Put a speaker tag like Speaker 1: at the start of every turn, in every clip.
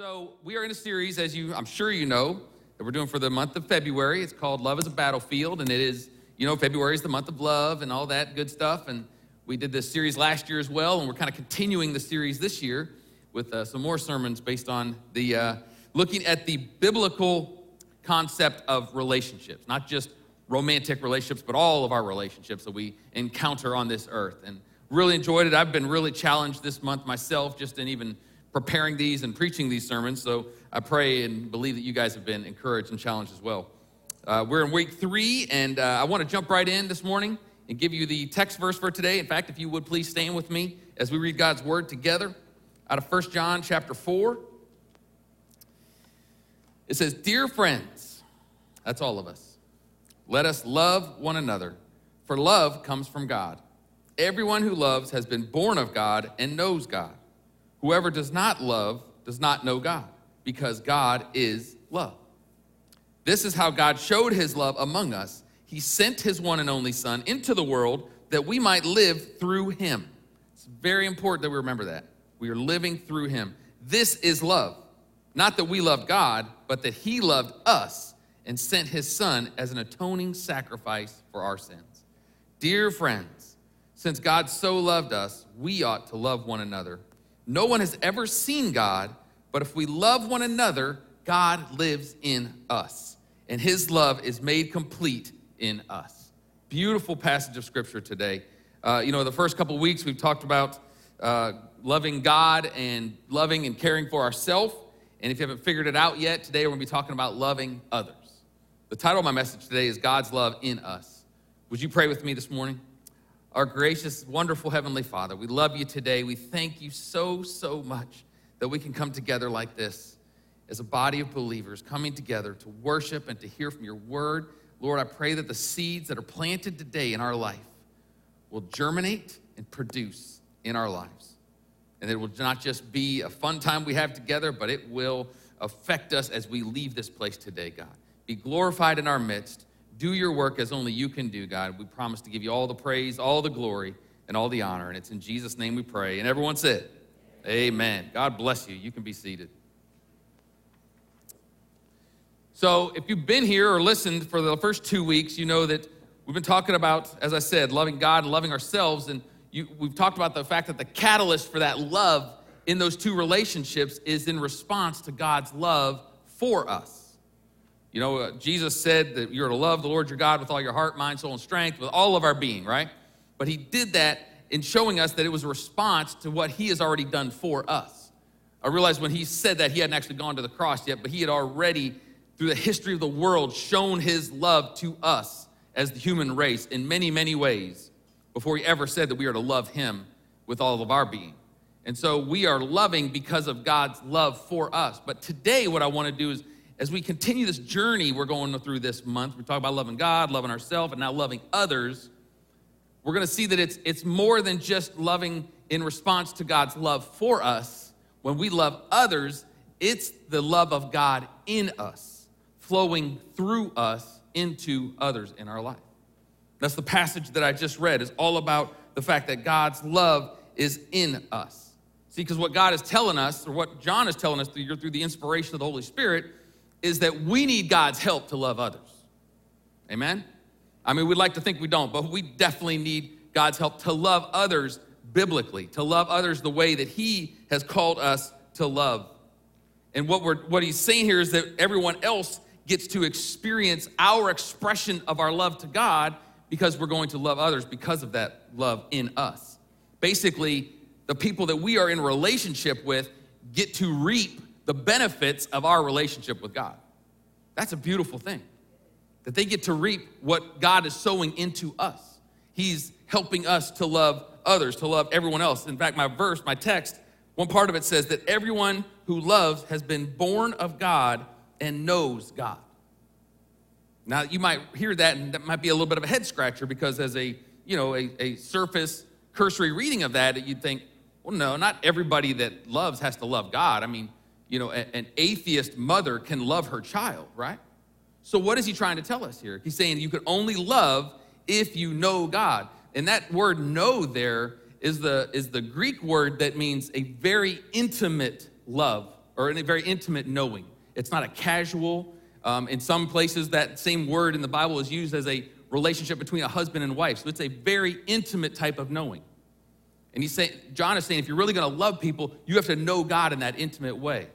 Speaker 1: So, we are in a series, as you, I'm sure you know, that we're doing for the month of February. It's called Love is a Battlefield, and it is, you know, February is the month of love and all that good stuff. And we did this series last year as well, and we're kind of continuing the series this year with uh, some more sermons based on the uh, looking at the biblical concept of relationships, not just romantic relationships, but all of our relationships that we encounter on this earth. And really enjoyed it. I've been really challenged this month myself, just in even preparing these and preaching these sermons. So I pray and believe that you guys have been encouraged and challenged as well. Uh, we're in week three, and uh, I want to jump right in this morning and give you the text verse for today. In fact, if you would please stand with me as we read God's word together out of 1 John chapter 4. It says, Dear friends, that's all of us, let us love one another, for love comes from God. Everyone who loves has been born of God and knows God. Whoever does not love does not know God, because God is love. This is how God showed his love among us. He sent his one and only Son into the world that we might live through him. It's very important that we remember that. We are living through him. This is love. Not that we loved God, but that he loved us and sent his Son as an atoning sacrifice for our sins. Dear friends, since God so loved us, we ought to love one another. No one has ever seen God, but if we love one another, God lives in us, and his love is made complete in us. Beautiful passage of scripture today. Uh, you know, the first couple weeks we've talked about uh, loving God and loving and caring for ourselves. And if you haven't figured it out yet, today we're going to be talking about loving others. The title of my message today is God's Love in Us. Would you pray with me this morning? Our gracious, wonderful Heavenly Father, we love you today. We thank you so, so much that we can come together like this as a body of believers coming together to worship and to hear from your word. Lord, I pray that the seeds that are planted today in our life will germinate and produce in our lives. And it will not just be a fun time we have together, but it will affect us as we leave this place today, God. Be glorified in our midst. Do your work as only you can do, God. We promise to give you all the praise, all the glory, and all the honor. And it's in Jesus' name we pray. And everyone said, Amen. God bless you. You can be seated. So, if you've been here or listened for the first two weeks, you know that we've been talking about, as I said, loving God and loving ourselves. And you, we've talked about the fact that the catalyst for that love in those two relationships is in response to God's love for us. You know, uh, Jesus said that you're to love the Lord your God with all your heart, mind, soul, and strength, with all of our being, right? But he did that in showing us that it was a response to what he has already done for us. I realized when he said that, he hadn't actually gone to the cross yet, but he had already, through the history of the world, shown his love to us as the human race in many, many ways before he ever said that we are to love him with all of our being. And so we are loving because of God's love for us. But today, what I want to do is as we continue this journey we're going through this month, we talk about loving God, loving ourselves, and now loving others. We're going to see that it's, it's more than just loving in response to God's love for us. When we love others, it's the love of God in us, flowing through us into others in our life. That's the passage that I just read, is all about the fact that God's love is in us. See, because what God is telling us, or what John is telling us through, through the inspiration of the Holy Spirit, is that we need God's help to love others. Amen? I mean, we'd like to think we don't, but we definitely need God's help to love others biblically, to love others the way that He has called us to love. And what, we're, what He's saying here is that everyone else gets to experience our expression of our love to God because we're going to love others because of that love in us. Basically, the people that we are in relationship with get to reap the benefits of our relationship with God. That's a beautiful thing. That they get to reap what God is sowing into us. He's helping us to love others, to love everyone else. In fact, my verse, my text, one part of it says that everyone who loves has been born of God and knows God. Now, you might hear that, and that might be a little bit of a head scratcher because, as a you know, a, a surface cursory reading of that, you'd think, well, no, not everybody that loves has to love God. I mean, you know, an atheist mother can love her child, right? So, what is he trying to tell us here? He's saying you can only love if you know God. And that word know there is the, is the Greek word that means a very intimate love or a very intimate knowing. It's not a casual. Um, in some places, that same word in the Bible is used as a relationship between a husband and wife. So it's a very intimate type of knowing. And he's saying, John is saying, if you're really going to love people, you have to know God in that intimate way.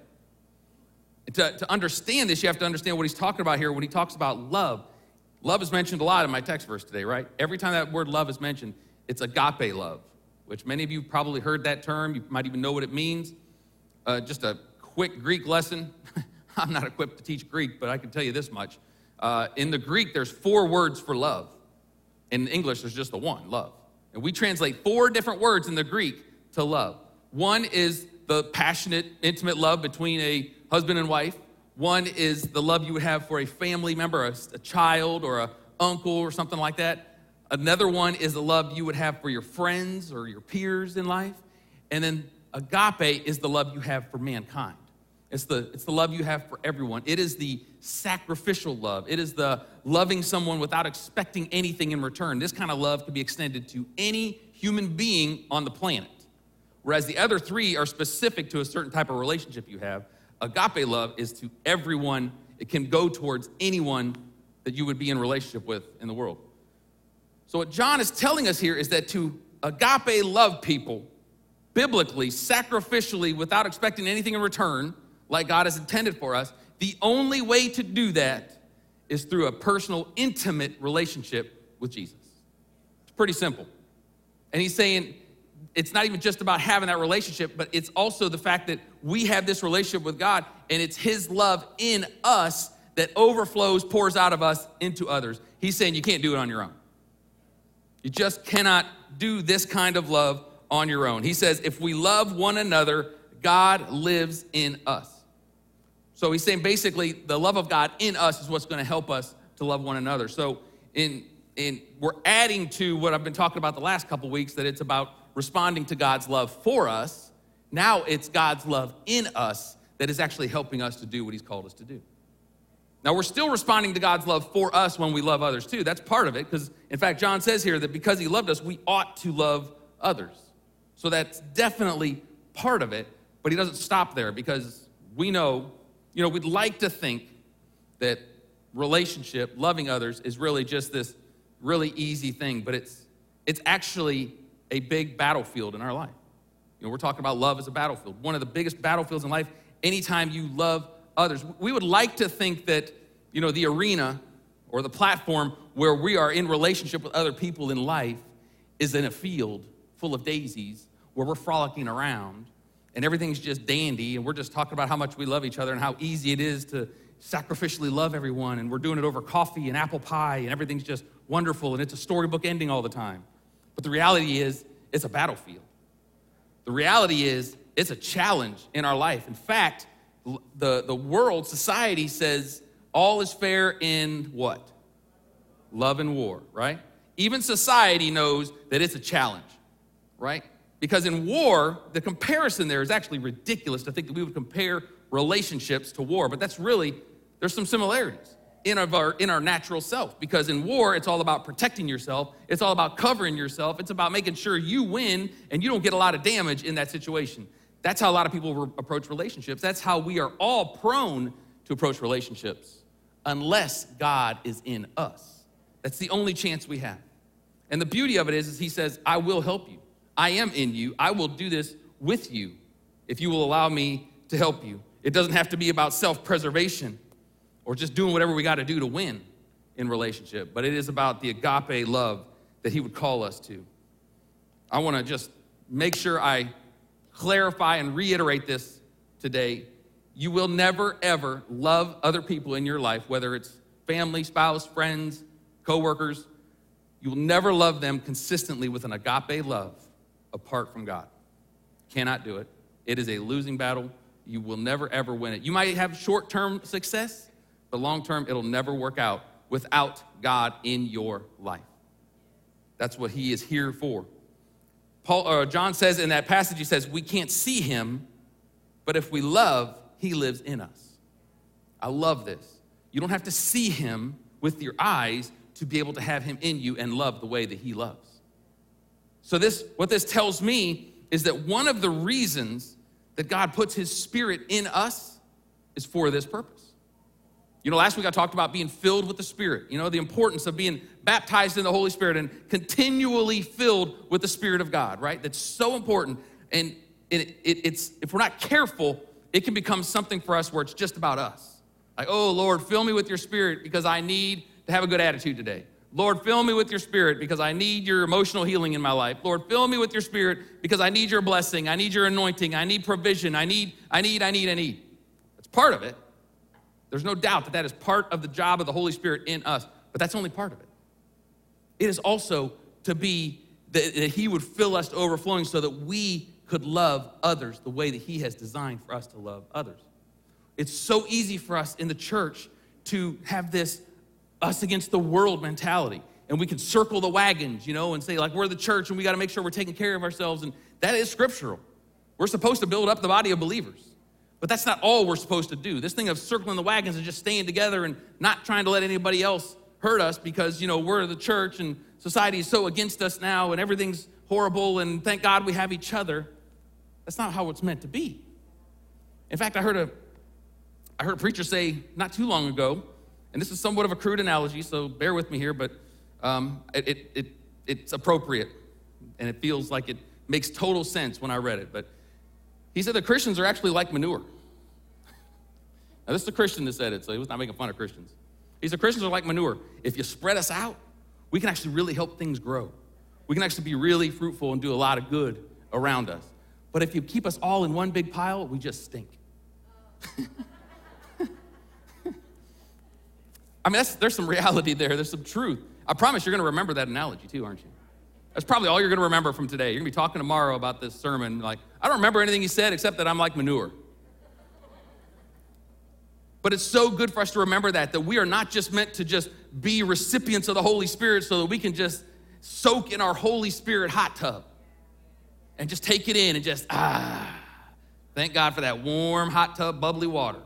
Speaker 1: To, to understand this, you have to understand what he's talking about here when he talks about love. Love is mentioned a lot in my text verse today, right? Every time that word love is mentioned, it's agape love, which many of you probably heard that term. You might even know what it means. Uh, just a quick Greek lesson. I'm not equipped to teach Greek, but I can tell you this much. Uh, in the Greek, there's four words for love. In English, there's just the one, love. And we translate four different words in the Greek to love. One is the passionate, intimate love between a husband and wife. One is the love you would have for a family member, a, a child, or a uncle, or something like that. Another one is the love you would have for your friends or your peers in life. And then agape is the love you have for mankind. It's the, it's the love you have for everyone. It is the sacrificial love. It is the loving someone without expecting anything in return. This kind of love can be extended to any human being on the planet. Whereas the other three are specific to a certain type of relationship you have. Agape love is to everyone, it can go towards anyone that you would be in relationship with in the world. So, what John is telling us here is that to agape love people, biblically, sacrificially, without expecting anything in return, like God has intended for us, the only way to do that is through a personal, intimate relationship with Jesus. It's pretty simple. And he's saying it's not even just about having that relationship, but it's also the fact that we have this relationship with God and it's his love in us that overflows, pours out of us into others. He's saying you can't do it on your own. You just cannot do this kind of love on your own. He says, if we love one another, God lives in us. So he's saying basically the love of God in us is what's going to help us to love one another. So in in we're adding to what I've been talking about the last couple weeks that it's about responding to God's love for us. Now it's God's love in us that is actually helping us to do what he's called us to do. Now we're still responding to God's love for us when we love others too. That's part of it because in fact John says here that because he loved us we ought to love others. So that's definitely part of it, but he doesn't stop there because we know you know, we'd like to think that relationship, loving others, is really just this really easy thing, but it's it's actually a big battlefield in our life. You know, we're talking about love as a battlefield. One of the biggest battlefields in life, anytime you love others. We would like to think that, you know, the arena or the platform where we are in relationship with other people in life is in a field full of daisies where we're frolicking around and everything's just dandy, and we're just talking about how much we love each other and how easy it is to sacrificially love everyone, and we're doing it over coffee and apple pie, and everything's just wonderful, and it's a storybook ending all the time. But the reality is, it's a battlefield. The reality is, it's a challenge in our life. In fact, the, the world, society says all is fair in what? Love and war, right? Even society knows that it's a challenge, right? Because in war, the comparison there is actually ridiculous to think that we would compare relationships to war, but that's really, there's some similarities in our, in our natural self. Because in war, it's all about protecting yourself, it's all about covering yourself, it's about making sure you win and you don't get a lot of damage in that situation. That's how a lot of people re- approach relationships. That's how we are all prone to approach relationships, unless God is in us. That's the only chance we have. And the beauty of it is, is he says, I will help you. I am in you. I will do this with you if you will allow me to help you. It doesn't have to be about self preservation or just doing whatever we got to do to win in relationship, but it is about the agape love that he would call us to. I want to just make sure I clarify and reiterate this today. You will never, ever love other people in your life, whether it's family, spouse, friends, coworkers. You will never love them consistently with an agape love apart from God. Cannot do it. It is a losing battle. You will never, ever win it. You might have short term success, but long term, it'll never work out without God in your life. That's what He is here for. Paul, uh, John says in that passage, he says, We can't see Him, but if we love, He lives in us. I love this. You don't have to see Him with your eyes to be able to have Him in you and love the way that He loves. So this what this tells me is that one of the reasons that God puts his spirit in us is for this purpose. You know, last week I talked about being filled with the Spirit, you know, the importance of being baptized in the Holy Spirit and continually filled with the Spirit of God, right? That's so important. And it, it, it's, if we're not careful, it can become something for us where it's just about us. Like, oh, Lord, fill me with your Spirit because I need to have a good attitude today. Lord, fill me with your spirit because I need your emotional healing in my life. Lord, fill me with your spirit because I need your blessing. I need your anointing. I need provision. I need, I need, I need, I need. That's part of it. There's no doubt that that is part of the job of the Holy Spirit in us, but that's only part of it. It is also to be that, that He would fill us to overflowing so that we could love others the way that He has designed for us to love others. It's so easy for us in the church to have this us against the world mentality. And we can circle the wagons, you know, and say, like, we're the church and we got to make sure we're taking care of ourselves. And that is scriptural. We're supposed to build up the body of believers. But that's not all we're supposed to do. This thing of circling the wagons and just staying together and not trying to let anybody else hurt us because, you know, we're the church and society is so against us now and everything's horrible and thank God we have each other. That's not how it's meant to be. In fact, I heard a I heard a preacher say not too long ago and this is somewhat of a crude analogy, so bear with me here, but um, it, it, it, it's appropriate and it feels like it makes total sense when I read it. But he said that Christians are actually like manure. Now, this is a Christian that said it, so he was not making fun of Christians. He said Christians are like manure. If you spread us out, we can actually really help things grow. We can actually be really fruitful and do a lot of good around us. But if you keep us all in one big pile, we just stink. I mean, there's some reality there, there's some truth. I promise you're going to remember that analogy too, aren't you? That's probably all you're going to remember from today. You're going to be talking tomorrow about this sermon. Like, I don't remember anything he said except that I'm like manure. But it's so good for us to remember that, that we are not just meant to just be recipients of the Holy Spirit so that we can just soak in our Holy Spirit hot tub and just take it in and just, ah, thank God for that warm hot tub, bubbly water.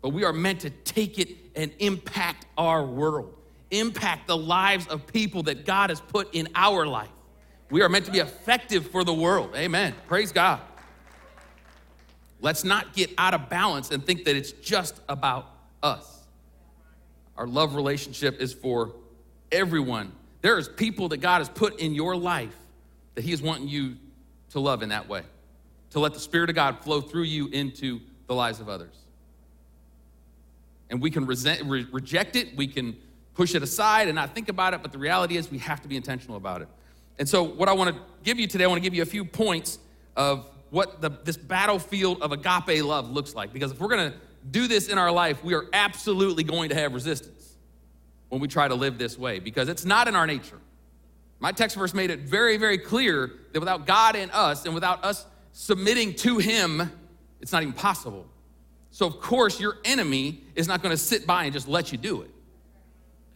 Speaker 1: But we are meant to take it and impact our world, impact the lives of people that God has put in our life. We are meant to be effective for the world. Amen. Praise God. Let's not get out of balance and think that it's just about us. Our love relationship is for everyone. There is people that God has put in your life that He is wanting you to love in that way, to let the Spirit of God flow through you into the lives of others and we can resent, re- reject it, we can push it aside and not think about it, but the reality is we have to be intentional about it. And so, what I want to give you today, I want to give you a few points of what the, this battlefield of agape love looks like. Because if we're going to do this in our life, we are absolutely going to have resistance when we try to live this way because it's not in our nature. My text verse made it very, very clear that without God in us and without us submitting to Him, it's not even possible. So, of course, your enemy is not going to sit by and just let you do it.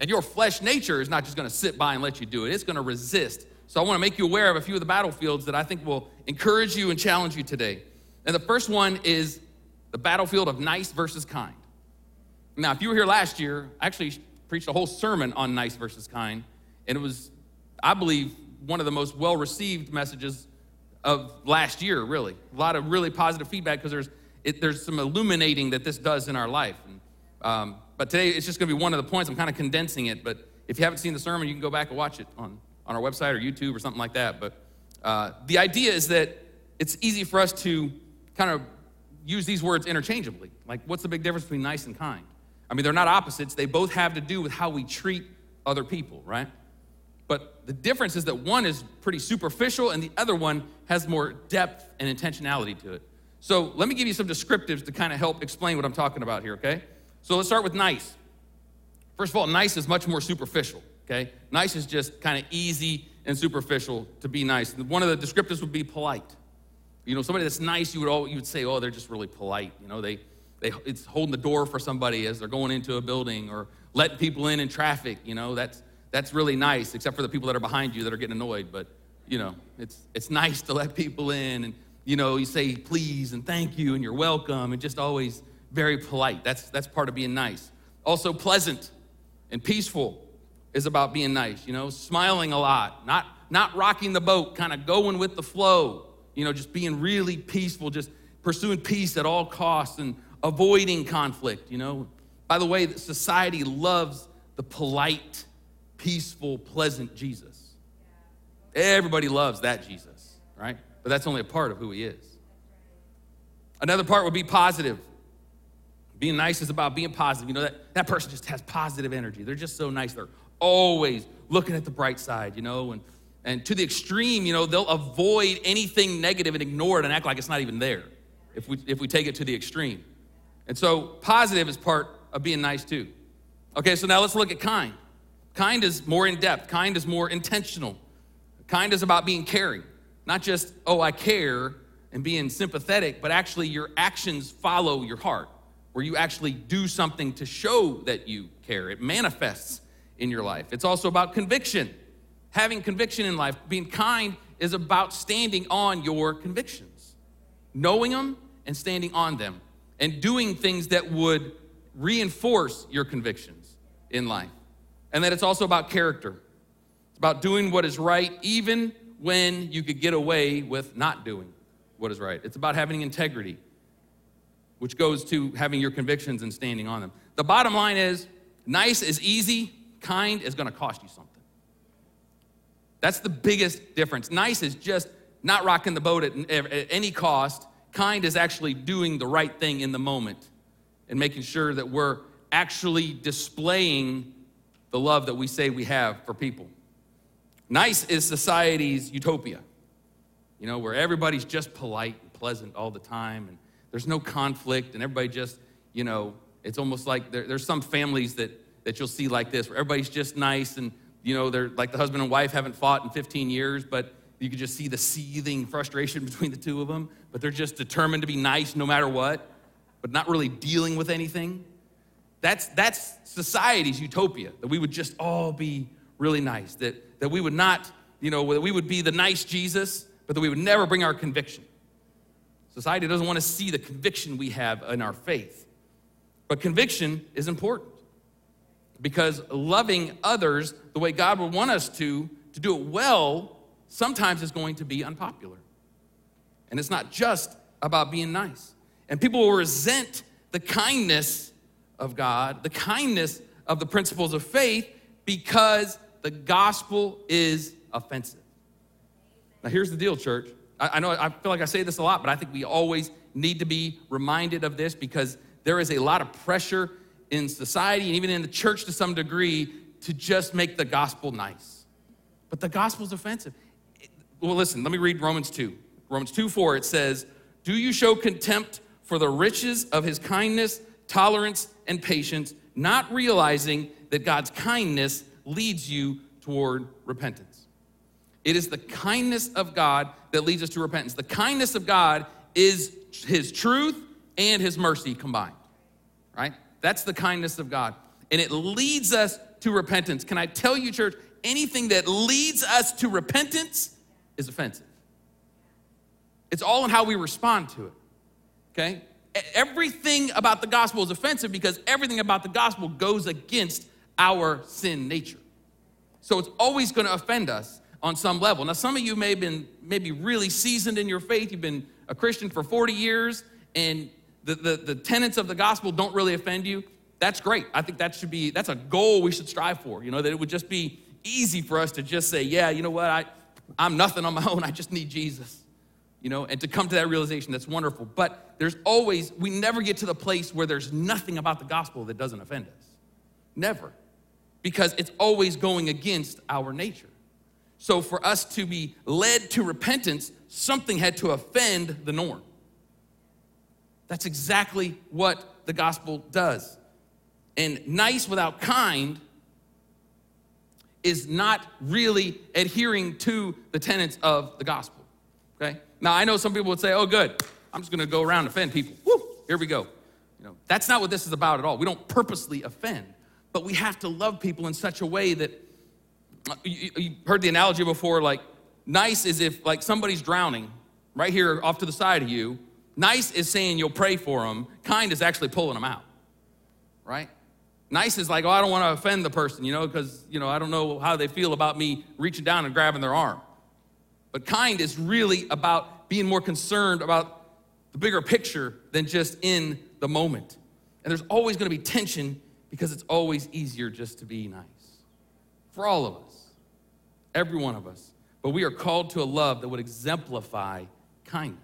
Speaker 1: And your flesh nature is not just going to sit by and let you do it, it's going to resist. So, I want to make you aware of a few of the battlefields that I think will encourage you and challenge you today. And the first one is the battlefield of nice versus kind. Now, if you were here last year, I actually preached a whole sermon on nice versus kind. And it was, I believe, one of the most well received messages of last year, really. A lot of really positive feedback because there's there's some illuminating that this does in our life. And, um, but today it's just going to be one of the points. I'm kind of condensing it. But if you haven't seen the sermon, you can go back and watch it on, on our website or YouTube or something like that. But uh, the idea is that it's easy for us to kind of use these words interchangeably. Like, what's the big difference between nice and kind? I mean, they're not opposites, they both have to do with how we treat other people, right? But the difference is that one is pretty superficial and the other one has more depth and intentionality to it. So let me give you some descriptives to kind of help explain what I'm talking about here, okay? So let's start with nice. First of all, nice is much more superficial, okay? Nice is just kind of easy and superficial to be nice. One of the descriptors would be polite. You know, somebody that's nice, you would all, you would say, oh, they're just really polite. You know, they, they it's holding the door for somebody as they're going into a building or letting people in in traffic. You know, that's that's really nice, except for the people that are behind you that are getting annoyed. But you know, it's it's nice to let people in and you know, you say please and thank you and you're welcome and just always very polite. That's, that's part of being nice. Also, pleasant and peaceful is about being nice, you know, smiling a lot, not, not rocking the boat, kind of going with the flow, you know, just being really peaceful, just pursuing peace at all costs and avoiding conflict, you know. By the way, society loves the polite, peaceful, pleasant Jesus. Everybody loves that Jesus, right? But that's only a part of who he is. Another part would be positive. Being nice is about being positive. You know, that, that person just has positive energy. They're just so nice. They're always looking at the bright side, you know, and, and to the extreme, you know, they'll avoid anything negative and ignore it and act like it's not even there if we, if we take it to the extreme. And so positive is part of being nice too. Okay, so now let's look at kind. Kind is more in depth, kind is more intentional. Kind is about being caring, not just, oh, I care and being sympathetic, but actually your actions follow your heart, where you actually do something to show that you care. It manifests in your life. It's also about conviction, having conviction in life. Being kind is about standing on your convictions, knowing them and standing on them, and doing things that would reinforce your convictions in life. And that it's also about character. It's about doing what is right, even when you could get away with not doing what is right. It's about having integrity, which goes to having your convictions and standing on them. The bottom line is nice is easy, kind is gonna cost you something. That's the biggest difference. Nice is just not rocking the boat at, at any cost. Kind is actually doing the right thing in the moment and making sure that we're actually displaying the love that we say we have for people. Nice is society's utopia, you know, where everybody's just polite and pleasant all the time and there's no conflict and everybody just, you know, it's almost like there, there's some families that, that you'll see like this where everybody's just nice and, you know, they're like the husband and wife haven't fought in 15 years, but you can just see the seething frustration between the two of them, but they're just determined to be nice no matter what, but not really dealing with anything. That's, that's society's utopia, that we would just all be really nice, that, that we would not, you know, that we would be the nice Jesus, but that we would never bring our conviction. Society doesn't want to see the conviction we have in our faith. But conviction is important because loving others the way God would want us to, to do it well, sometimes is going to be unpopular. And it's not just about being nice. And people will resent the kindness of God, the kindness of the principles of faith, because the gospel is offensive. Now, here's the deal, church. I, I know I feel like I say this a lot, but I think we always need to be reminded of this because there is a lot of pressure in society and even in the church to some degree to just make the gospel nice. But the gospel is offensive. Well, listen, let me read Romans 2. Romans 2 4, it says, Do you show contempt for the riches of his kindness, tolerance, and patience, not realizing that God's kindness leads you toward repentance? It is the kindness of God that leads us to repentance. The kindness of God is his truth and his mercy combined, right? That's the kindness of God. And it leads us to repentance. Can I tell you, church, anything that leads us to repentance is offensive. It's all in how we respond to it. Okay? Everything about the gospel is offensive because everything about the gospel goes against our sin nature. So it's always going to offend us on some level. Now, some of you may have been maybe really seasoned in your faith. You've been a Christian for 40 years, and the, the, the tenets of the gospel don't really offend you. That's great. I think that should be, that's a goal we should strive for, you know, that it would just be easy for us to just say, yeah, you know what, I, I'm nothing on my own. I just need Jesus. You know, and to come to that realization, that's wonderful. But there's always, we never get to the place where there's nothing about the gospel that doesn't offend us. Never. Because it's always going against our nature. So for us to be led to repentance, something had to offend the norm. That's exactly what the gospel does. And nice without kind is not really adhering to the tenets of the gospel. Okay? Now I know some people would say, "Oh, good, I'm just going to go around and offend people." Woo, here we go. You know, that's not what this is about at all. We don't purposely offend, but we have to love people in such a way that uh, you, you heard the analogy before. Like, nice is if like somebody's drowning right here off to the side of you. Nice is saying you'll pray for them. Kind is actually pulling them out. Right? Nice is like, oh, I don't want to offend the person, you know, because, you know, I don't know how they feel about me reaching down and grabbing their arm. But kind is really about being more concerned about the bigger picture than just in the moment. And there's always going to be tension because it's always easier just to be nice. For all of us, every one of us. But we are called to a love that would exemplify kindness.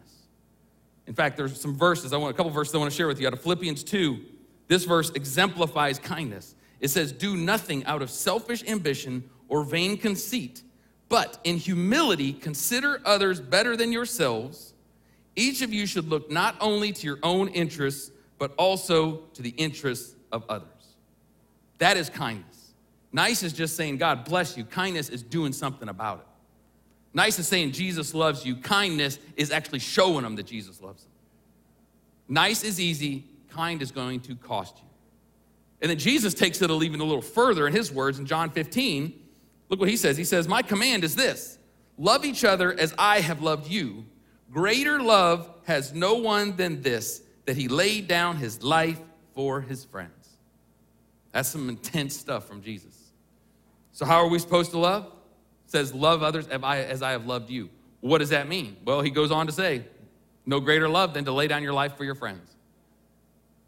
Speaker 1: In fact, there's some verses, I want a couple verses I want to share with you out of Philippians 2. This verse exemplifies kindness. It says, Do nothing out of selfish ambition or vain conceit, but in humility consider others better than yourselves. Each of you should look not only to your own interests, but also to the interests of others. That is kindness. Nice is just saying, God bless you. Kindness is doing something about it. Nice is saying Jesus loves you. Kindness is actually showing them that Jesus loves them. Nice is easy, kind is going to cost you. And then Jesus takes it even a little further in his words in John 15. Look what he says. He says, My command is this love each other as I have loved you. Greater love has no one than this, that he laid down his life for his friends. That's some intense stuff from Jesus. So, how are we supposed to love? Says, Love others as I have loved you. What does that mean? Well, he goes on to say, No greater love than to lay down your life for your friends.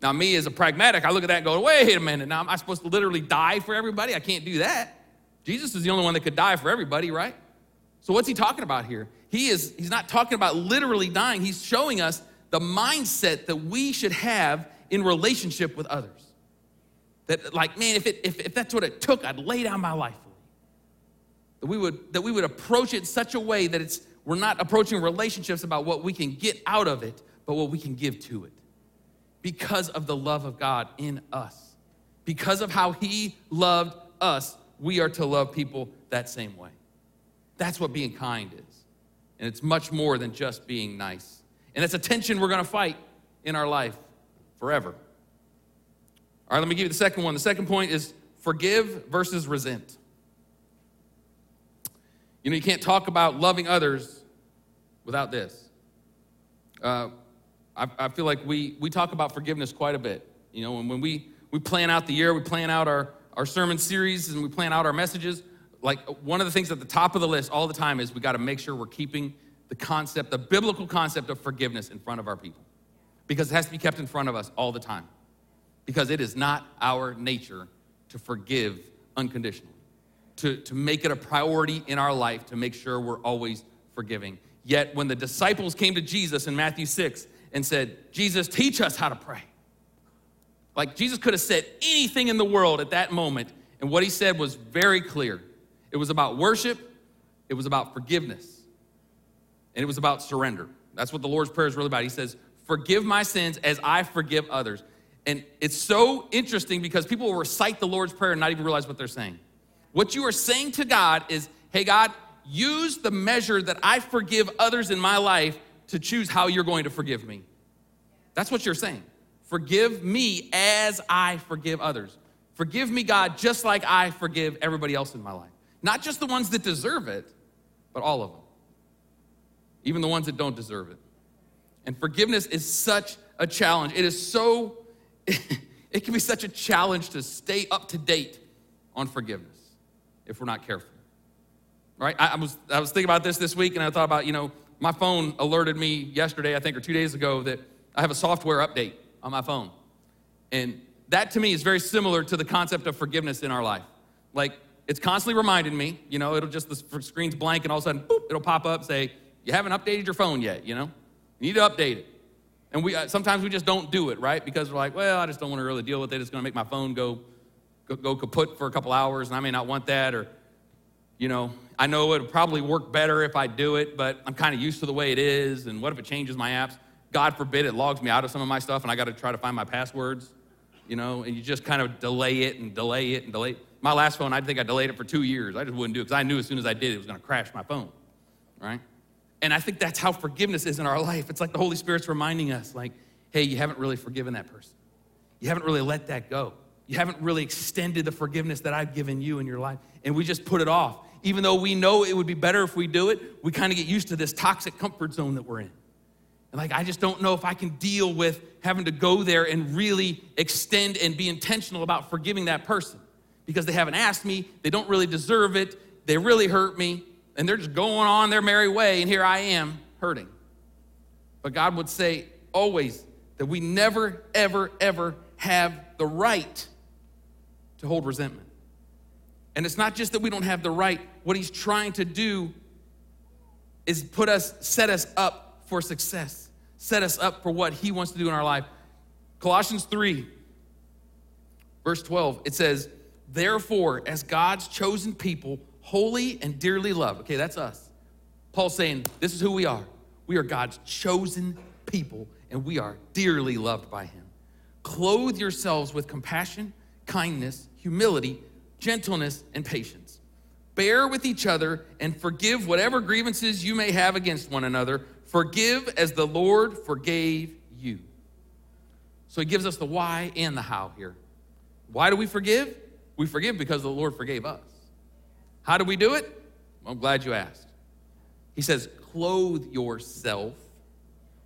Speaker 1: Now, me as a pragmatic, I look at that and go, Wait a minute, now am I supposed to literally die for everybody? I can't do that. Jesus is the only one that could die for everybody, right? So, what's he talking about here? He is, he's not talking about literally dying, he's showing us the mindset that we should have in relationship with others. That, like, man, if, it, if, if that's what it took, I'd lay down my life. That we would, that we would approach it in such a way that it's, we're not approaching relationships about what we can get out of it, but what we can give to it. Because of the love of God in us. Because of how He loved us, we are to love people that same way. That's what being kind is. And it's much more than just being nice. And it's a tension we're going to fight in our life forever. All right, let me give you the second one. The second point is forgive versus resent. You know, you can't talk about loving others without this. Uh, I, I, feel like we, we talk about forgiveness quite a bit. You know, when, when we, we plan out the year, we plan out our, our sermon series, and we plan out our messages, like one of the things at the top of the list all the time is we got to make sure we're keeping the concept, the biblical concept of forgiveness in front of our people because it has to be kept in front of us all the time because it is not our nature to forgive unconditionally, to, to make it a priority in our life to make sure we're always forgiving. Yet, when the disciples came to Jesus in Matthew 6 and said, Jesus, teach us how to pray. Like Jesus could have said anything in the world at that moment, and what he said was very clear. It was about worship, it was about forgiveness, and it was about surrender. That's what the Lord's Prayer is really about. He says, Forgive my sins as I forgive others. And it's so interesting because people will recite the Lord's Prayer and not even realize what they're saying. What you are saying to God is, hey, God, use the measure that I forgive others in my life to choose how you're going to forgive me. That's what you're saying. Forgive me as I forgive others. Forgive me, God, just like I forgive everybody else in my life. Not just the ones that deserve it, but all of them, even the ones that don't deserve it. And forgiveness is such a challenge. It is so it can be such a challenge to stay up to date on forgiveness if we're not careful. Right? I, I, was, I was thinking about this this week and I thought about, you know, my phone alerted me yesterday, I think, or two days ago, that I have a software update on my phone. And that to me is very similar to the concept of forgiveness in our life. Like, it's constantly reminding me, you know, it'll just, the screen's blank and all of a sudden, boop, it'll pop up, say, you haven't updated your phone yet, you know? You need to update it. And we, uh, sometimes we just don't do it, right? Because we're like, well, I just don't want to really deal with it. It's going to make my phone go, go, kaput for a couple hours, and I may not want that. Or, you know, I know it would probably work better if I do it, but I'm kind of used to the way it is. And what if it changes my apps? God forbid it logs me out of some of my stuff, and I got to try to find my passwords, you know, and you just kind of delay it and delay it and delay it. My last phone, I think I delayed it for two years. I just wouldn't do it because I knew as soon as I did, it was going to crash my phone, right? And I think that's how forgiveness is in our life. It's like the Holy Spirit's reminding us, like, hey, you haven't really forgiven that person. You haven't really let that go. You haven't really extended the forgiveness that I've given you in your life. And we just put it off. Even though we know it would be better if we do it, we kind of get used to this toxic comfort zone that we're in. And like, I just don't know if I can deal with having to go there and really extend and be intentional about forgiving that person because they haven't asked me, they don't really deserve it, they really hurt me, and they're just going on their merry way, and here I am hurting. But God would say, always that we never, ever, ever have the right to hold resentment. And it's not just that we don't have the right, what he's trying to do is put us, set us up for success, set us up for what he wants to do in our life. Colossians 3, verse 12, it says, Therefore, as God's chosen people, holy and dearly loved. Okay, that's us. Paul's saying, This is who we are. We are God's chosen people, and we are dearly loved by Him. Clothe yourselves with compassion, kindness, humility, gentleness, and patience. Bear with each other and forgive whatever grievances you may have against one another. Forgive as the Lord forgave you. So he gives us the why and the how here. Why do we forgive? We forgive because the Lord forgave us. How do we do it? I'm glad you asked. He says, clothe yourself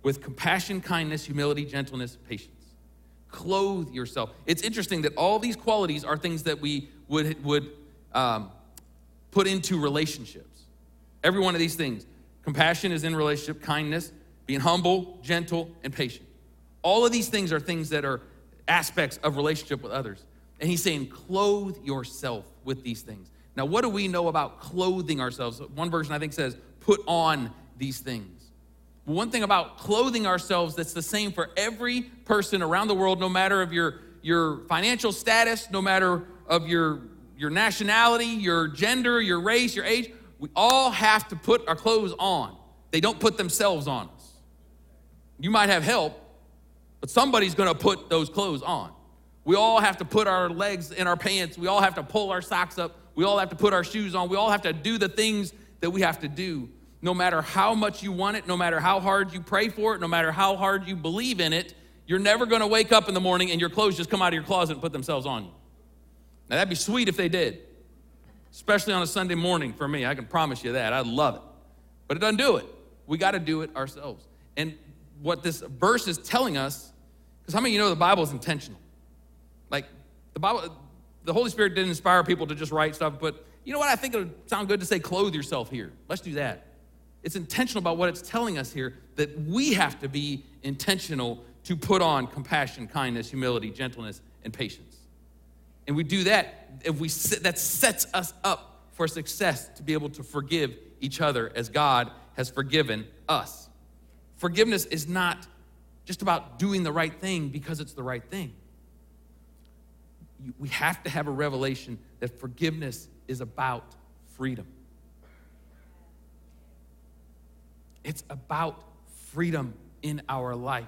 Speaker 1: with compassion, kindness, humility, gentleness, patience. Clothe yourself. It's interesting that all these qualities are things that we would, would um, put into relationships. Every one of these things. Compassion is in relationship, kindness, being humble, gentle, and patient. All of these things are things that are aspects of relationship with others. And he's saying, clothe yourself with these things. Now, what do we know about clothing ourselves? One version I think says, put on these things. One thing about clothing ourselves that's the same for every person around the world, no matter of your, your financial status, no matter of your, your nationality, your gender, your race, your age, we all have to put our clothes on. They don't put themselves on us. You might have help, but somebody's gonna put those clothes on. We all have to put our legs in our pants. We all have to pull our socks up. We all have to put our shoes on. We all have to do the things that we have to do. No matter how much you want it, no matter how hard you pray for it, no matter how hard you believe in it, you're never gonna wake up in the morning and your clothes just come out of your closet and put themselves on you. Now, that'd be sweet if they did, especially on a Sunday morning for me. I can promise you that. I'd love it. But it doesn't do it. We got to do it ourselves. And what this verse is telling us, because how many of you know the Bible is intentional? Like, the Bible, the Holy Spirit didn't inspire people to just write stuff, but you know what? I think it would sound good to say, clothe yourself here. Let's do that. It's intentional about what it's telling us here that we have to be intentional to put on compassion, kindness, humility, gentleness, and patience. And we do that, if we that sets us up for success to be able to forgive each other as God has forgiven us. Forgiveness is not just about doing the right thing because it's the right thing. We have to have a revelation that forgiveness is about freedom. It's about freedom in our life.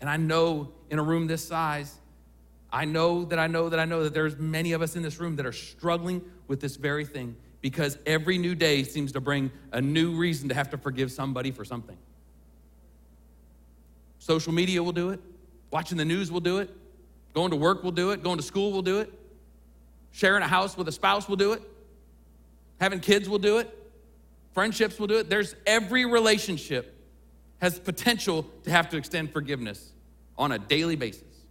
Speaker 1: And I know in a room this size, I know that I know that I know that there's many of us in this room that are struggling with this very thing because every new day seems to bring a new reason to have to forgive somebody for something. Social media will do it, watching the news will do it, going to work will do it, going to school will do it, sharing a house with a spouse will do it, having kids will do it, friendships will do it. There's every relationship has potential to have to extend forgiveness on a daily basis.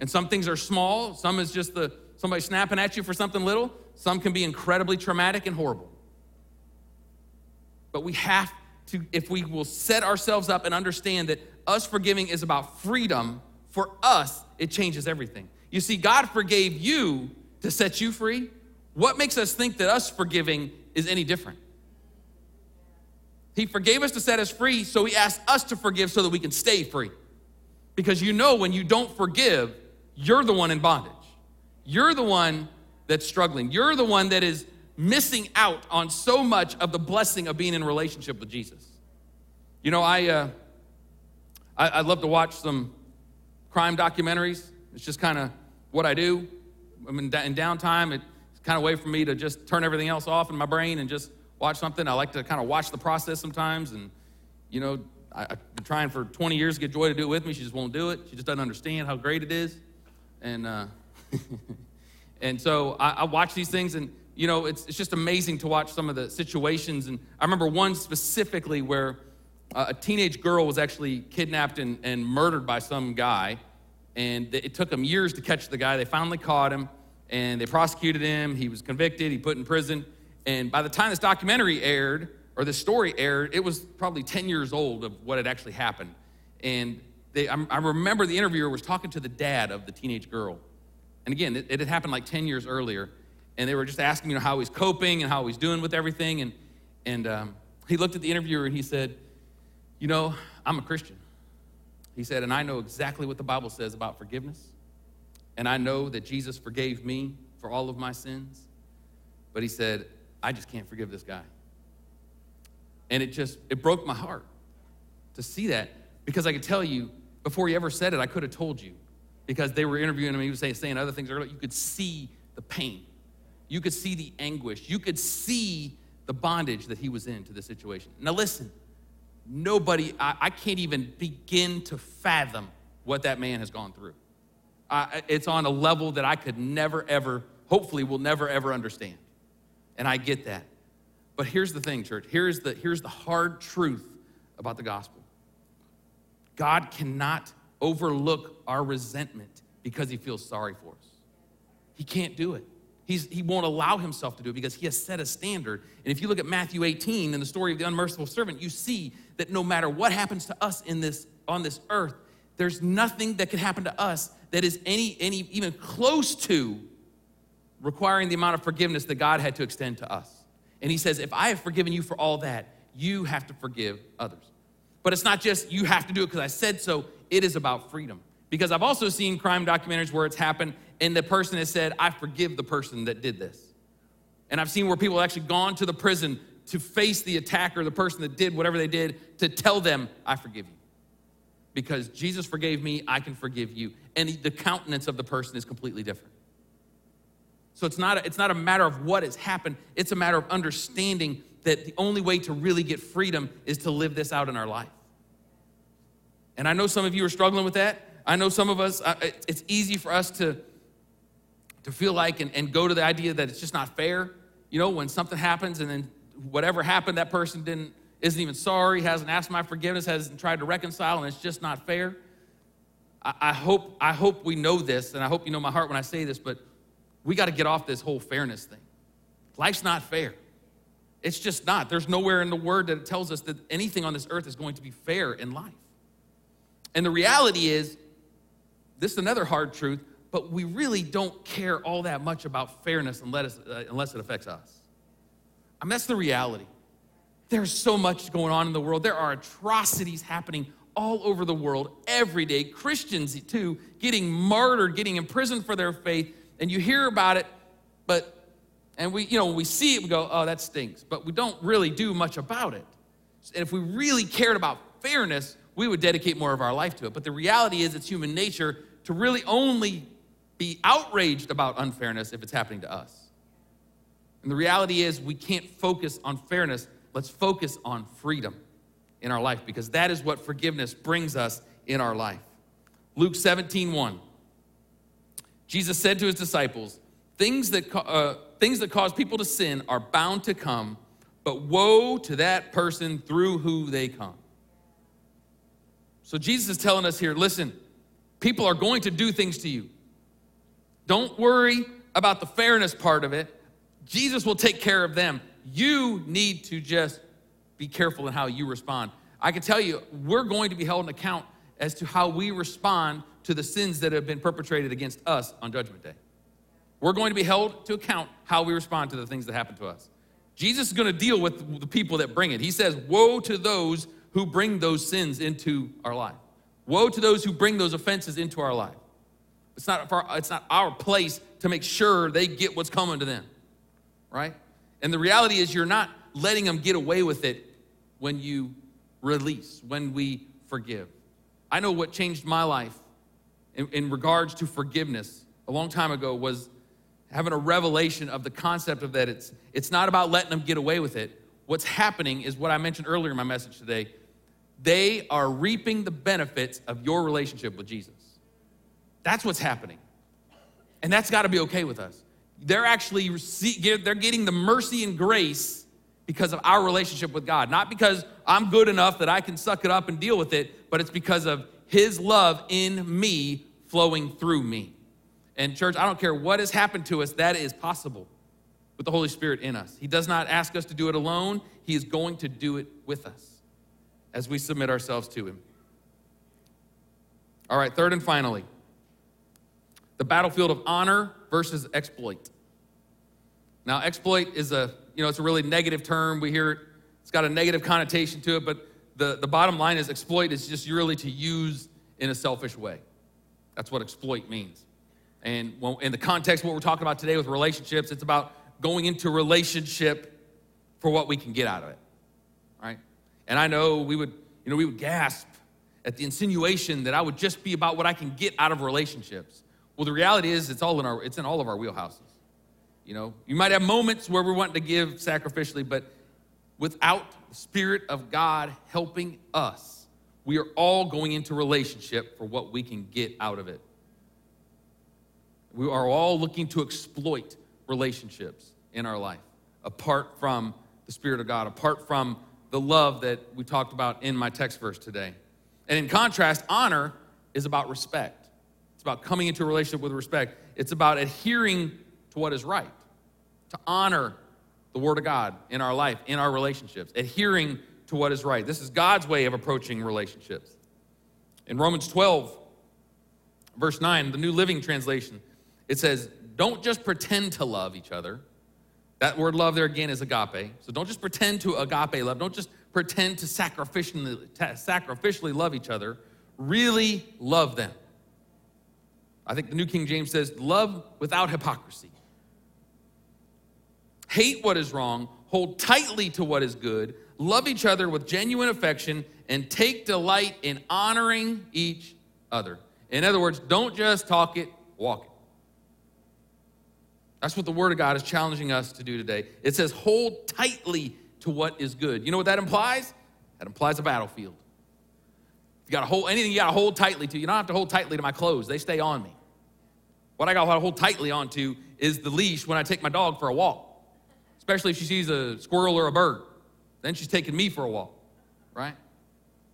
Speaker 1: And some things are small, some is just the somebody snapping at you for something little, some can be incredibly traumatic and horrible. But we have to, if we will set ourselves up and understand that us forgiving is about freedom, for us, it changes everything. You see, God forgave you to set you free. What makes us think that us forgiving is any different? He forgave us to set us free, so He asked us to forgive so that we can stay free. Because you know, when you don't forgive, you're the one in bondage. You're the one that's struggling. You're the one that is missing out on so much of the blessing of being in relationship with Jesus. You know, I, uh, I, I love to watch some crime documentaries. It's just kind of what I do. I mean, in downtime, it's kind of a way for me to just turn everything else off in my brain and just watch something. I like to kind of watch the process sometimes. And, you know, I, have been trying for 20 years to get Joy to do it with me. She just won't do it. She just doesn't understand how great it is and uh, and so I, I, watch these things, and you know, it's it's just amazing to watch some of the situations. And I remember one specifically where uh, a teenage girl was actually kidnapped and, and murdered by some guy, and it took them years to catch the guy. They finally caught him, and they prosecuted him. He was convicted. He put in prison. And by the time this documentary aired, or this story aired, it was probably 10 years old of what had actually happened. And they, I, I remember the interviewer was talking to the dad of the teenage girl. And again, it, it had happened like 10 years earlier. And they were just asking, you know, how he's coping and how he's doing with everything. And, and um, he looked at the interviewer and he said, You know, I'm a Christian. He said, and I know exactly what the Bible says about forgiveness. And I know that Jesus forgave me for all of my sins. But he said, I just can't forgive this guy. And it just, it broke my heart to see that because I could tell you, before he ever said it, I could have told you because they were interviewing him. He was saying, saying other things earlier. You could see the pain, you could see the anguish, you could see the bondage that he was in to the situation. Now, listen, nobody, I, I can't even begin to fathom what that man has gone through. Uh, it's on a level that I could never, ever, hopefully, will never, ever understand. And I get that. But here's the thing, church. Here's the, here's the hard truth about the gospel God cannot overlook our resentment because he feels sorry for us. He can't do it. He's, he won't allow himself to do it because he has set a standard. And if you look at Matthew 18 and the story of the unmerciful servant, you see that no matter what happens to us in this, on this earth, there's nothing that can happen to us that is any, any even close to requiring the amount of forgiveness that God had to extend to us. And he says, if I have forgiven you for all that, you have to forgive others. But it's not just you have to do it because I said so, it is about freedom. Because I've also seen crime documentaries where it's happened and the person has said, I forgive the person that did this. And I've seen where people have actually gone to the prison to face the attacker, the person that did whatever they did, to tell them, I forgive you. Because Jesus forgave me, I can forgive you. And the countenance of the person is completely different. So it's not, a, it's not a matter of what has happened, it's a matter of understanding that the only way to really get freedom is to live this out in our life. And I know some of you are struggling with that. I know some of us, uh, it's easy for us to, to feel like and, and go to the idea that it's just not fair. You know, when something happens and then whatever happened, that person didn't, isn't even sorry, hasn't asked my forgiveness, hasn't tried to reconcile, and it's just not fair. I, I hope, I hope we know this, and I hope you know my heart when I say this, but we got to get off this whole fairness thing. Life's not fair. It's just not. There's nowhere in the word that tells us that anything on this earth is going to be fair in life. And the reality is, this is another hard truth, but we really don't care all that much about fairness unless, uh, unless it affects us. I mean, that's the reality. There's so much going on in the world. There are atrocities happening all over the world every day. Christians, too, getting martyred, getting imprisoned for their faith. And you hear about it, but, and we, you know, when we see it, we go, oh, that stinks. But we don't really do much about it. And if we really cared about fairness, we would dedicate more of our life to it. But the reality is, it's human nature to really only be outraged about unfairness if it's happening to us. And the reality is, we can't focus on fairness. Let's focus on freedom in our life because that is what forgiveness brings us in our life. Luke 17, 1. Jesus said to his disciples, Things that, uh, things that cause people to sin are bound to come, but woe to that person through who they come. So Jesus is telling us here listen, people are going to do things to you. Don't worry about the fairness part of it. Jesus will take care of them. You need to just be careful in how you respond. I can tell you, we're going to be held an account as to how we respond to the sins that have been perpetrated against us on Judgment Day. We're going to be held to account how we respond to the things that happen to us. Jesus is going to deal with the people that bring it. He says, Woe to those who bring those sins into our life. Woe to those who bring those offenses into our life. It's not, our, it's not our place to make sure they get what's coming to them right? And the reality is, you're not letting them get away with it when you release, when we forgive. I know what changed my life in, in, regards to forgiveness a long time ago was having a revelation of the concept of that it's, it's not about letting them get away with it. What's happening is what I mentioned earlier in my message today. They are reaping the benefits of your relationship with Jesus. That's what's happening. And that's got to be okay with us they're actually they're getting the mercy and grace because of our relationship with God. Not because I'm good enough that I can suck it up and deal with it, but it's because of his love in me flowing through me. And church, I don't care what has happened to us, that is possible with the Holy Spirit in us. He does not ask us to do it alone, he is going to do it with us as we submit ourselves to him. All right, third and finally, the battlefield of honor versus exploit. Now, exploit is a, you know, it's a really negative term. We hear it, it's got a negative connotation to it, but the, the bottom line is exploit is just really to use in a selfish way. That's what exploit means. And when, in the context of what we're talking about today with relationships, it's about going into relationship for what we can get out of it, right? And I know we would, you know, we would gasp at the insinuation that I would just be about what I can get out of relationships. Well, the reality is it's all in our, it's in all of our wheelhouses. You know, you might have moments where we're wanting to give sacrificially, but without Spirit of God helping us, we are all going into relationship for what we can get out of it. We are all looking to exploit relationships in our life apart from the Spirit of God, apart from the love that we talked about in my text verse today. And in contrast, honor is about respect. It's about coming into a relationship with respect. It's about adhering to what is right, to honor the Word of God in our life, in our relationships, adhering to what is right. This is God's way of approaching relationships. In Romans 12, verse 9, the New Living Translation, it says, Don't just pretend to love each other. That word love there again is agape. So don't just pretend to agape love. Don't just pretend to sacrificially, sacrificially love each other. Really love them. I think the New King James says, Love without hypocrisy. Hate what is wrong, hold tightly to what is good, love each other with genuine affection, and take delight in honoring each other. In other words, don't just talk it, walk it. That's what the Word of God is challenging us to do today. It says, hold tightly to what is good. You know what that implies? That implies a battlefield. You got to hold anything you got to hold tightly to. You don't have to hold tightly to my clothes, they stay on me. What I got to hold tightly onto is the leash when I take my dog for a walk especially if she sees a squirrel or a bird. Then she's taking me for a walk, right?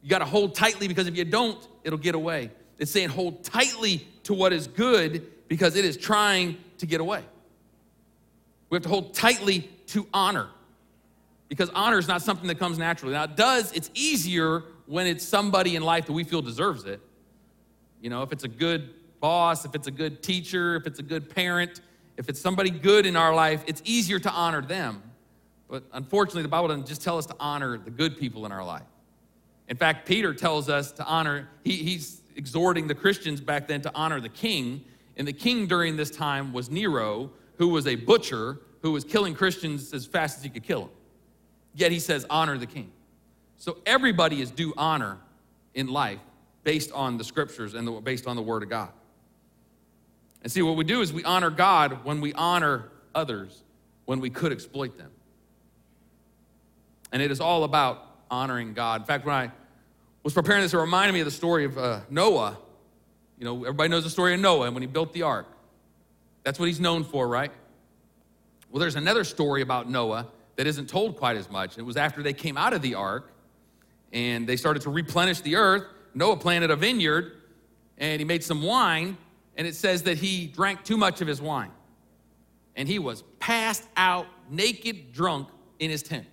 Speaker 1: You got to hold tightly because if you don't, it'll get away. It's saying hold tightly to what is good because it is trying to get away. We have to hold tightly to honor because honor is not something that comes naturally. Now, it does, it's easier when it's somebody in life that we feel deserves it. You know, if it's a good boss, if it's a good teacher, if it's a good parent, if it's somebody good in our life, it's easier to honor them. But unfortunately, the Bible doesn't just tell us to honor the good people in our life. In fact, Peter tells us to honor, he, he's exhorting the Christians back then to honor the king. And the king during this time was Nero, who was a butcher who was killing Christians as fast as he could kill them. Yet he says, honor the king. So everybody is due honor in life based on the scriptures and the, based on the word of God. And see, what we do is we honor God when we honor others when we could exploit them. And it is all about honoring God. In fact, when I was preparing this, it reminded me of the story of uh, Noah. You know, everybody knows the story of Noah and when he built the ark. That's what he's known for, right? Well, there's another story about Noah that isn't told quite as much. It was after they came out of the ark and they started to replenish the earth. Noah planted a vineyard and he made some wine and it says that he drank too much of his wine. And he was passed out, naked, drunk in his tent.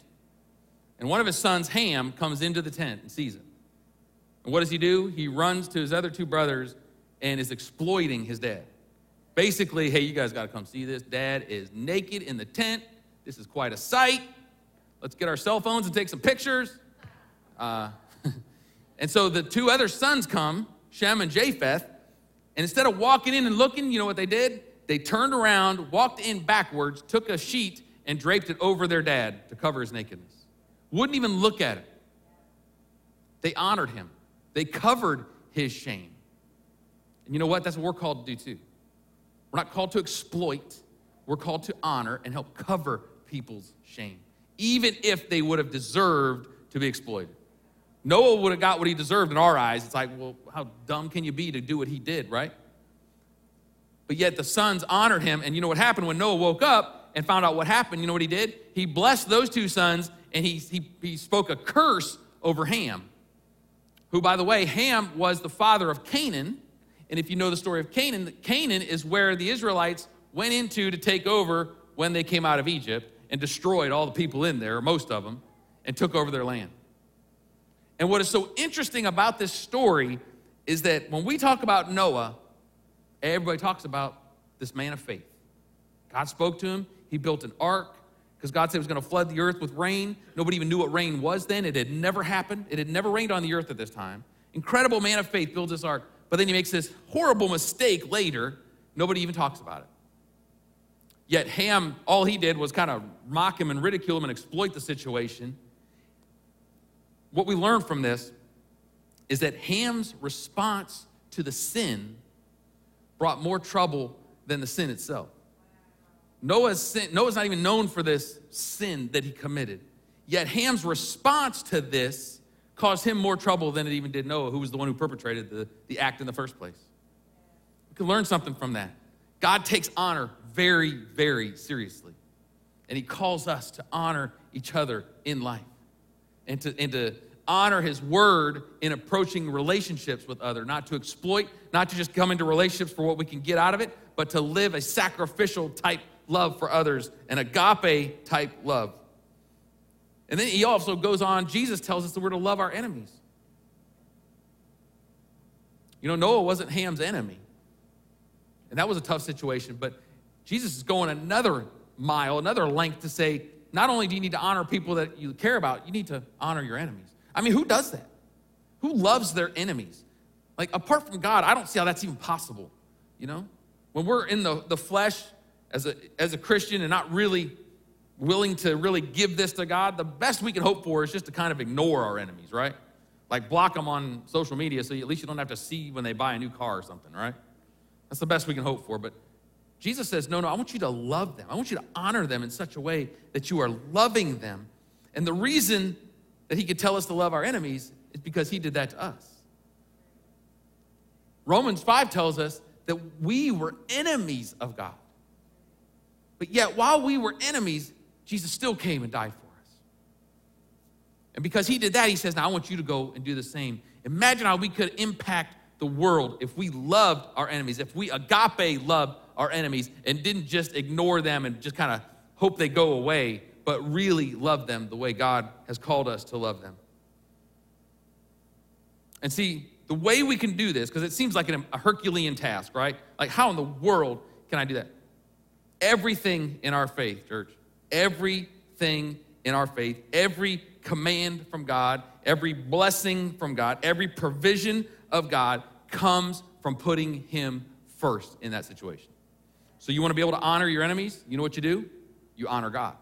Speaker 1: And one of his sons, Ham, comes into the tent and sees him. And what does he do? He runs to his other two brothers and is exploiting his dad. Basically, hey, you guys got to come see this. Dad is naked in the tent. This is quite a sight. Let's get our cell phones and take some pictures. Uh, and so the two other sons come, Shem and Japheth, and instead of walking in and looking, you know what they did? They turned around, walked in backwards, took a sheet, and draped it over their dad to cover his nakedness. Wouldn't even look at it. They honored him, they covered his shame. And you know what? That's what we're called to do too. We're not called to exploit, we're called to honor and help cover people's shame, even if they would have deserved to be exploited. Noah would have got what he deserved in our eyes. It's like, well, how dumb can you be to do what he did, right? But yet the sons honored him. And you know what happened when Noah woke up and found out what happened? You know what he did? He blessed those two sons and he, he, he spoke a curse over Ham, who, by the way, Ham was the father of Canaan. And if you know the story of Canaan, Canaan is where the Israelites went into to take over when they came out of Egypt and destroyed all the people in there, most of them, and took over their land. And what is so interesting about this story is that when we talk about Noah, everybody talks about this man of faith. God spoke to him, he built an ark because God said he was going to flood the earth with rain. Nobody even knew what rain was then. It had never happened, it had never rained on the earth at this time. Incredible man of faith builds this ark, but then he makes this horrible mistake later. Nobody even talks about it. Yet Ham, all he did was kind of mock him and ridicule him and exploit the situation. What we learn from this is that Ham's response to the sin brought more trouble than the sin itself. Noah's, sin, Noah's not even known for this sin that he committed. Yet Ham's response to this caused him more trouble than it even did Noah, who was the one who perpetrated the, the act in the first place. We can learn something from that. God takes honor very, very seriously. And he calls us to honor each other in life and to, and to honor his word in approaching relationships with other, not to exploit, not to just come into relationships for what we can get out of it, but to live a sacrificial type love for others, an agape type love. And then he also goes on, Jesus tells us that we're to love our enemies. You know, Noah wasn't Ham's enemy. And that was a tough situation, but Jesus is going another mile, another length to say, not only do you need to honor people that you care about, you need to honor your enemies. I mean, who does that? Who loves their enemies? Like, apart from God, I don't see how that's even possible, you know? When we're in the, the flesh, as a, as a Christian and not really willing to really give this to God, the best we can hope for is just to kind of ignore our enemies, right? Like block them on social media so at least you don't have to see when they buy a new car or something, right? That's the best we can hope for. But Jesus says, no, no, I want you to love them. I want you to honor them in such a way that you are loving them. And the reason that he could tell us to love our enemies is because he did that to us. Romans 5 tells us that we were enemies of God. But yet, while we were enemies, Jesus still came and died for us. And because he did that, he says, Now I want you to go and do the same. Imagine how we could impact the world if we loved our enemies, if we agape loved our enemies and didn't just ignore them and just kind of hope they go away, but really love them the way God has called us to love them. And see, the way we can do this, because it seems like a Herculean task, right? Like, how in the world can I do that? everything in our faith, church, everything in our faith, every command from God, every blessing from God, every provision of God comes from putting Him first in that situation. So, you want to be able to honor your enemies? You know what you do? You honor God.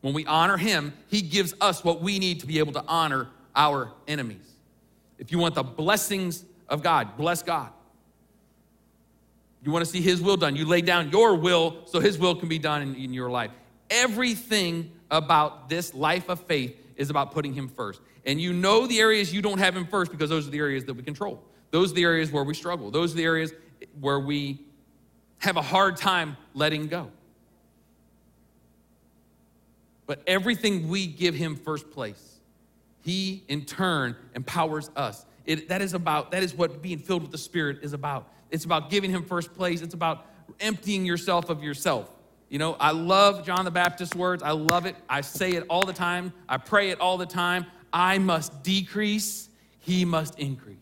Speaker 1: When we honor Him, He gives us what we need to be able to honor our enemies. If you want the blessings of God, bless God. You want to see His will done. You lay down your will so His will can be done in, in your life. Everything about this life of faith is about putting Him first. And you know the areas you don't have Him first because those are the areas that we control. Those are the areas where we struggle. Those are the areas where we have a hard time letting go. But everything we give Him first place, He in turn empowers us. It, that is about, that is what being filled with the Spirit is about. It's about giving him first place. It's about emptying yourself of yourself. You know, I love John the Baptist's words. I love it. I say it all the time. I pray it all the time. I must decrease, he must increase.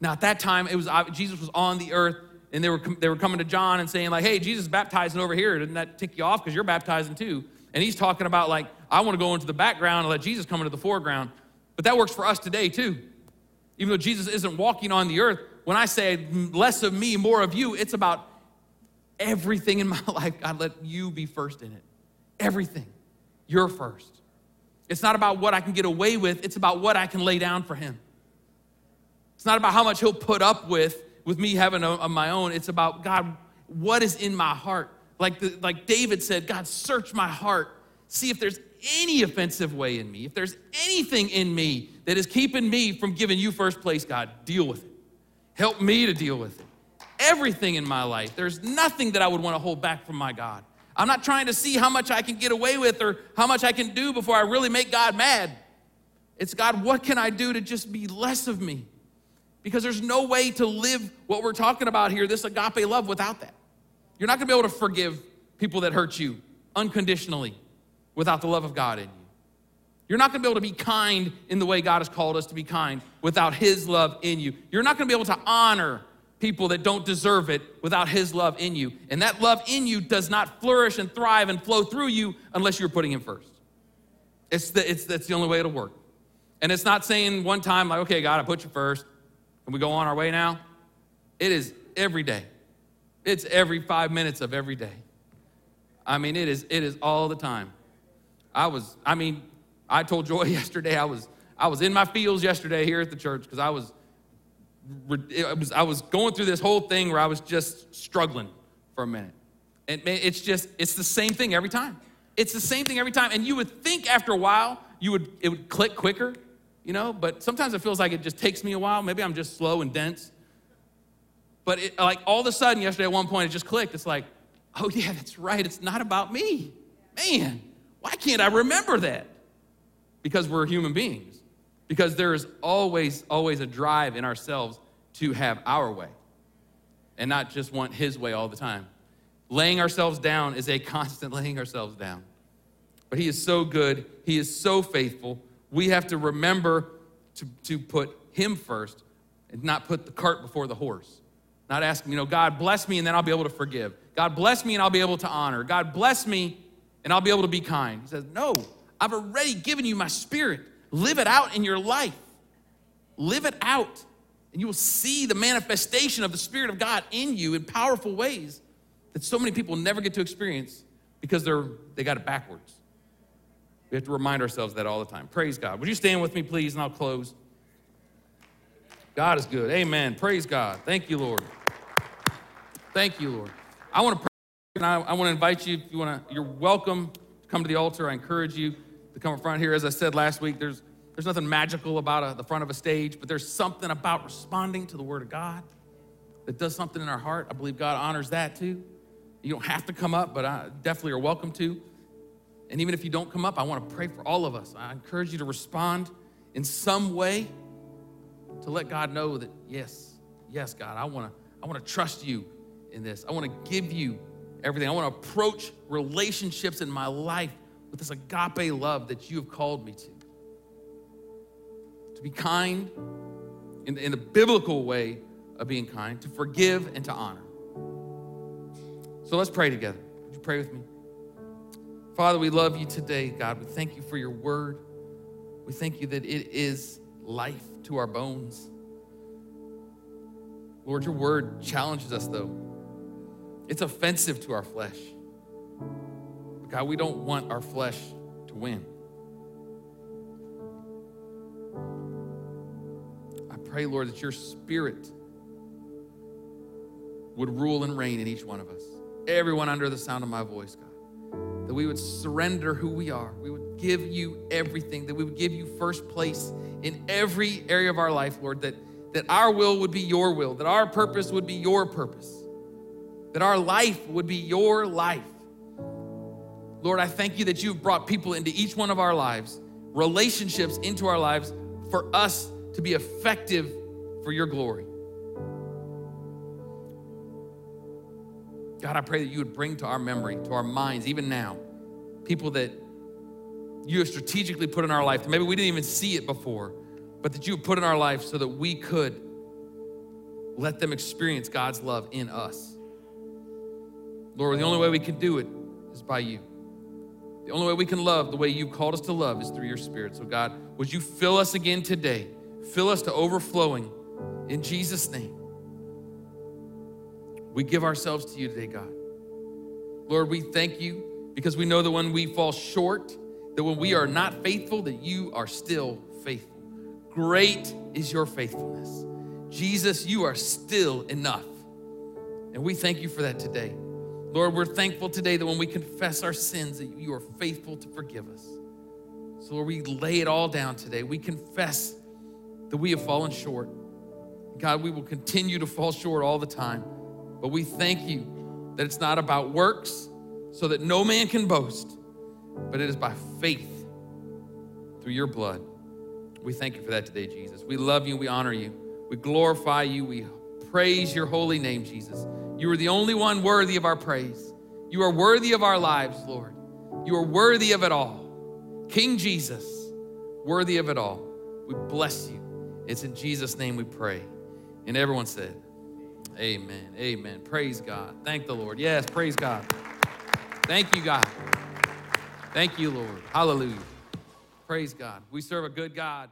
Speaker 1: Now, at that time, it was Jesus was on the earth, and they were they were coming to John and saying like, "Hey, Jesus baptizing over here. Didn't that tick you off? Because you're baptizing too." And he's talking about like, "I want to go into the background and let Jesus come into the foreground." But that works for us today too. Even though Jesus isn't walking on the earth, when I say less of me, more of you, it's about everything in my life. God, let you be first in it. Everything. You're first. It's not about what I can get away with, it's about what I can lay down for Him. It's not about how much He'll put up with with me having a, a my own. It's about God, what is in my heart? Like, the, like David said, God, search my heart. See if there's any offensive way in me. If there's anything in me that is keeping me from giving you first place, God, deal with it. Help me to deal with it. Everything in my life. There's nothing that I would want to hold back from my God. I'm not trying to see how much I can get away with or how much I can do before I really make God mad. It's God, what can I do to just be less of me? Because there's no way to live what we're talking about here, this agape love, without that. You're not gonna be able to forgive people that hurt you unconditionally without the love of God in you. You're not gonna be able to be kind in the way God has called us to be kind without His love in you. You're not gonna be able to honor people that don't deserve it without His love in you. And that love in you does not flourish and thrive and flow through you unless you're putting Him first. It's the, it's, that's the only way it'll work. And it's not saying one time, like, okay, God, I put you first, and we go on our way now. It is every day. It's every five minutes of every day. I mean, it is, it is all the time. I was, I mean, I told Joy yesterday I was, I was in my fields yesterday here at the church because I was, it was, I was going through this whole thing where I was just struggling for a minute. And it's just, it's the same thing every time. It's the same thing every time. And you would think after a while, you would, it would click quicker, you know, but sometimes it feels like it just takes me a while. Maybe I'm just slow and dense. But it, like all of a sudden, yesterday at one point, it just clicked. It's like, oh, yeah, that's right. It's not about me. Man, why can't I remember that? Because we're human beings. Because there is always, always a drive in ourselves to have our way and not just want His way all the time. Laying ourselves down is a constant laying ourselves down. But He is so good, He is so faithful. We have to remember to, to put Him first and not put the cart before the horse. Not asking, you know, God bless me and then I'll be able to forgive. God bless me and I'll be able to honor. God bless me and I'll be able to be kind. He says, No, I've already given you my spirit. Live it out in your life. Live it out. And you will see the manifestation of the Spirit of God in you in powerful ways that so many people never get to experience because they're they got it backwards. We have to remind ourselves that all the time. Praise God. Would you stand with me, please, and I'll close. God is good. Amen. Praise God. Thank you, Lord. Thank you, Lord. I want to pray, and I, I want to invite you, if you want to, you're welcome to come to the altar. I encourage you to come up front here. As I said last week, there's, there's nothing magical about a, the front of a stage, but there's something about responding to the Word of God that does something in our heart. I believe God honors that too. You don't have to come up, but I definitely are welcome to. And even if you don't come up, I want to pray for all of us. I encourage you to respond in some way to let God know that, yes, yes, God, I want to I want to trust you in this. I want to give you everything. I want to approach relationships in my life with this agape love that you have called me to. To be kind in, in the biblical way of being kind, to forgive and to honor. So let's pray together. Would you pray with me? Father, we love you today, God. We thank you for your word. We thank you that it is life to our bones. Lord, your word challenges us, though. It's offensive to our flesh. But God, we don't want our flesh to win. I pray, Lord, that your spirit would rule and reign in each one of us everyone under the sound of my voice, God. That we would surrender who we are. We would give you everything, that we would give you first place in every area of our life, Lord, that, that our will would be your will, that our purpose would be your purpose, that our life would be your life. Lord, I thank you that you've brought people into each one of our lives, relationships into our lives for us to be effective for your glory. God, I pray that you would bring to our memory, to our minds, even now, people that you have strategically put in our life. Maybe we didn't even see it before, but that you put in our life so that we could let them experience God's love in us. Lord, the only way we can do it is by you. The only way we can love the way you've called us to love is through your spirit. So, God, would you fill us again today? Fill us to overflowing in Jesus' name. We give ourselves to you today, God. Lord, we thank you because we know that when we fall short, that when we are not faithful, that you are still faithful. Great is your faithfulness. Jesus, you are still enough. And we thank you for that today. Lord, we're thankful today that when we confess our sins, that you are faithful to forgive us. So, Lord, we lay it all down today. We confess that we have fallen short. God, we will continue to fall short all the time. But we thank you that it's not about works so that no man can boast, but it is by faith through your blood. We thank you for that today, Jesus. We love you, we honor you, we glorify you, we praise your holy name, Jesus. You are the only one worthy of our praise. You are worthy of our lives, Lord. You are worthy of it all. King Jesus, worthy of it all. We bless you. It's in Jesus' name we pray. And everyone said, Amen. Amen. Praise God. Thank the Lord. Yes, praise God. Thank you, God. Thank you, Lord. Hallelujah. Praise God. We serve a good God.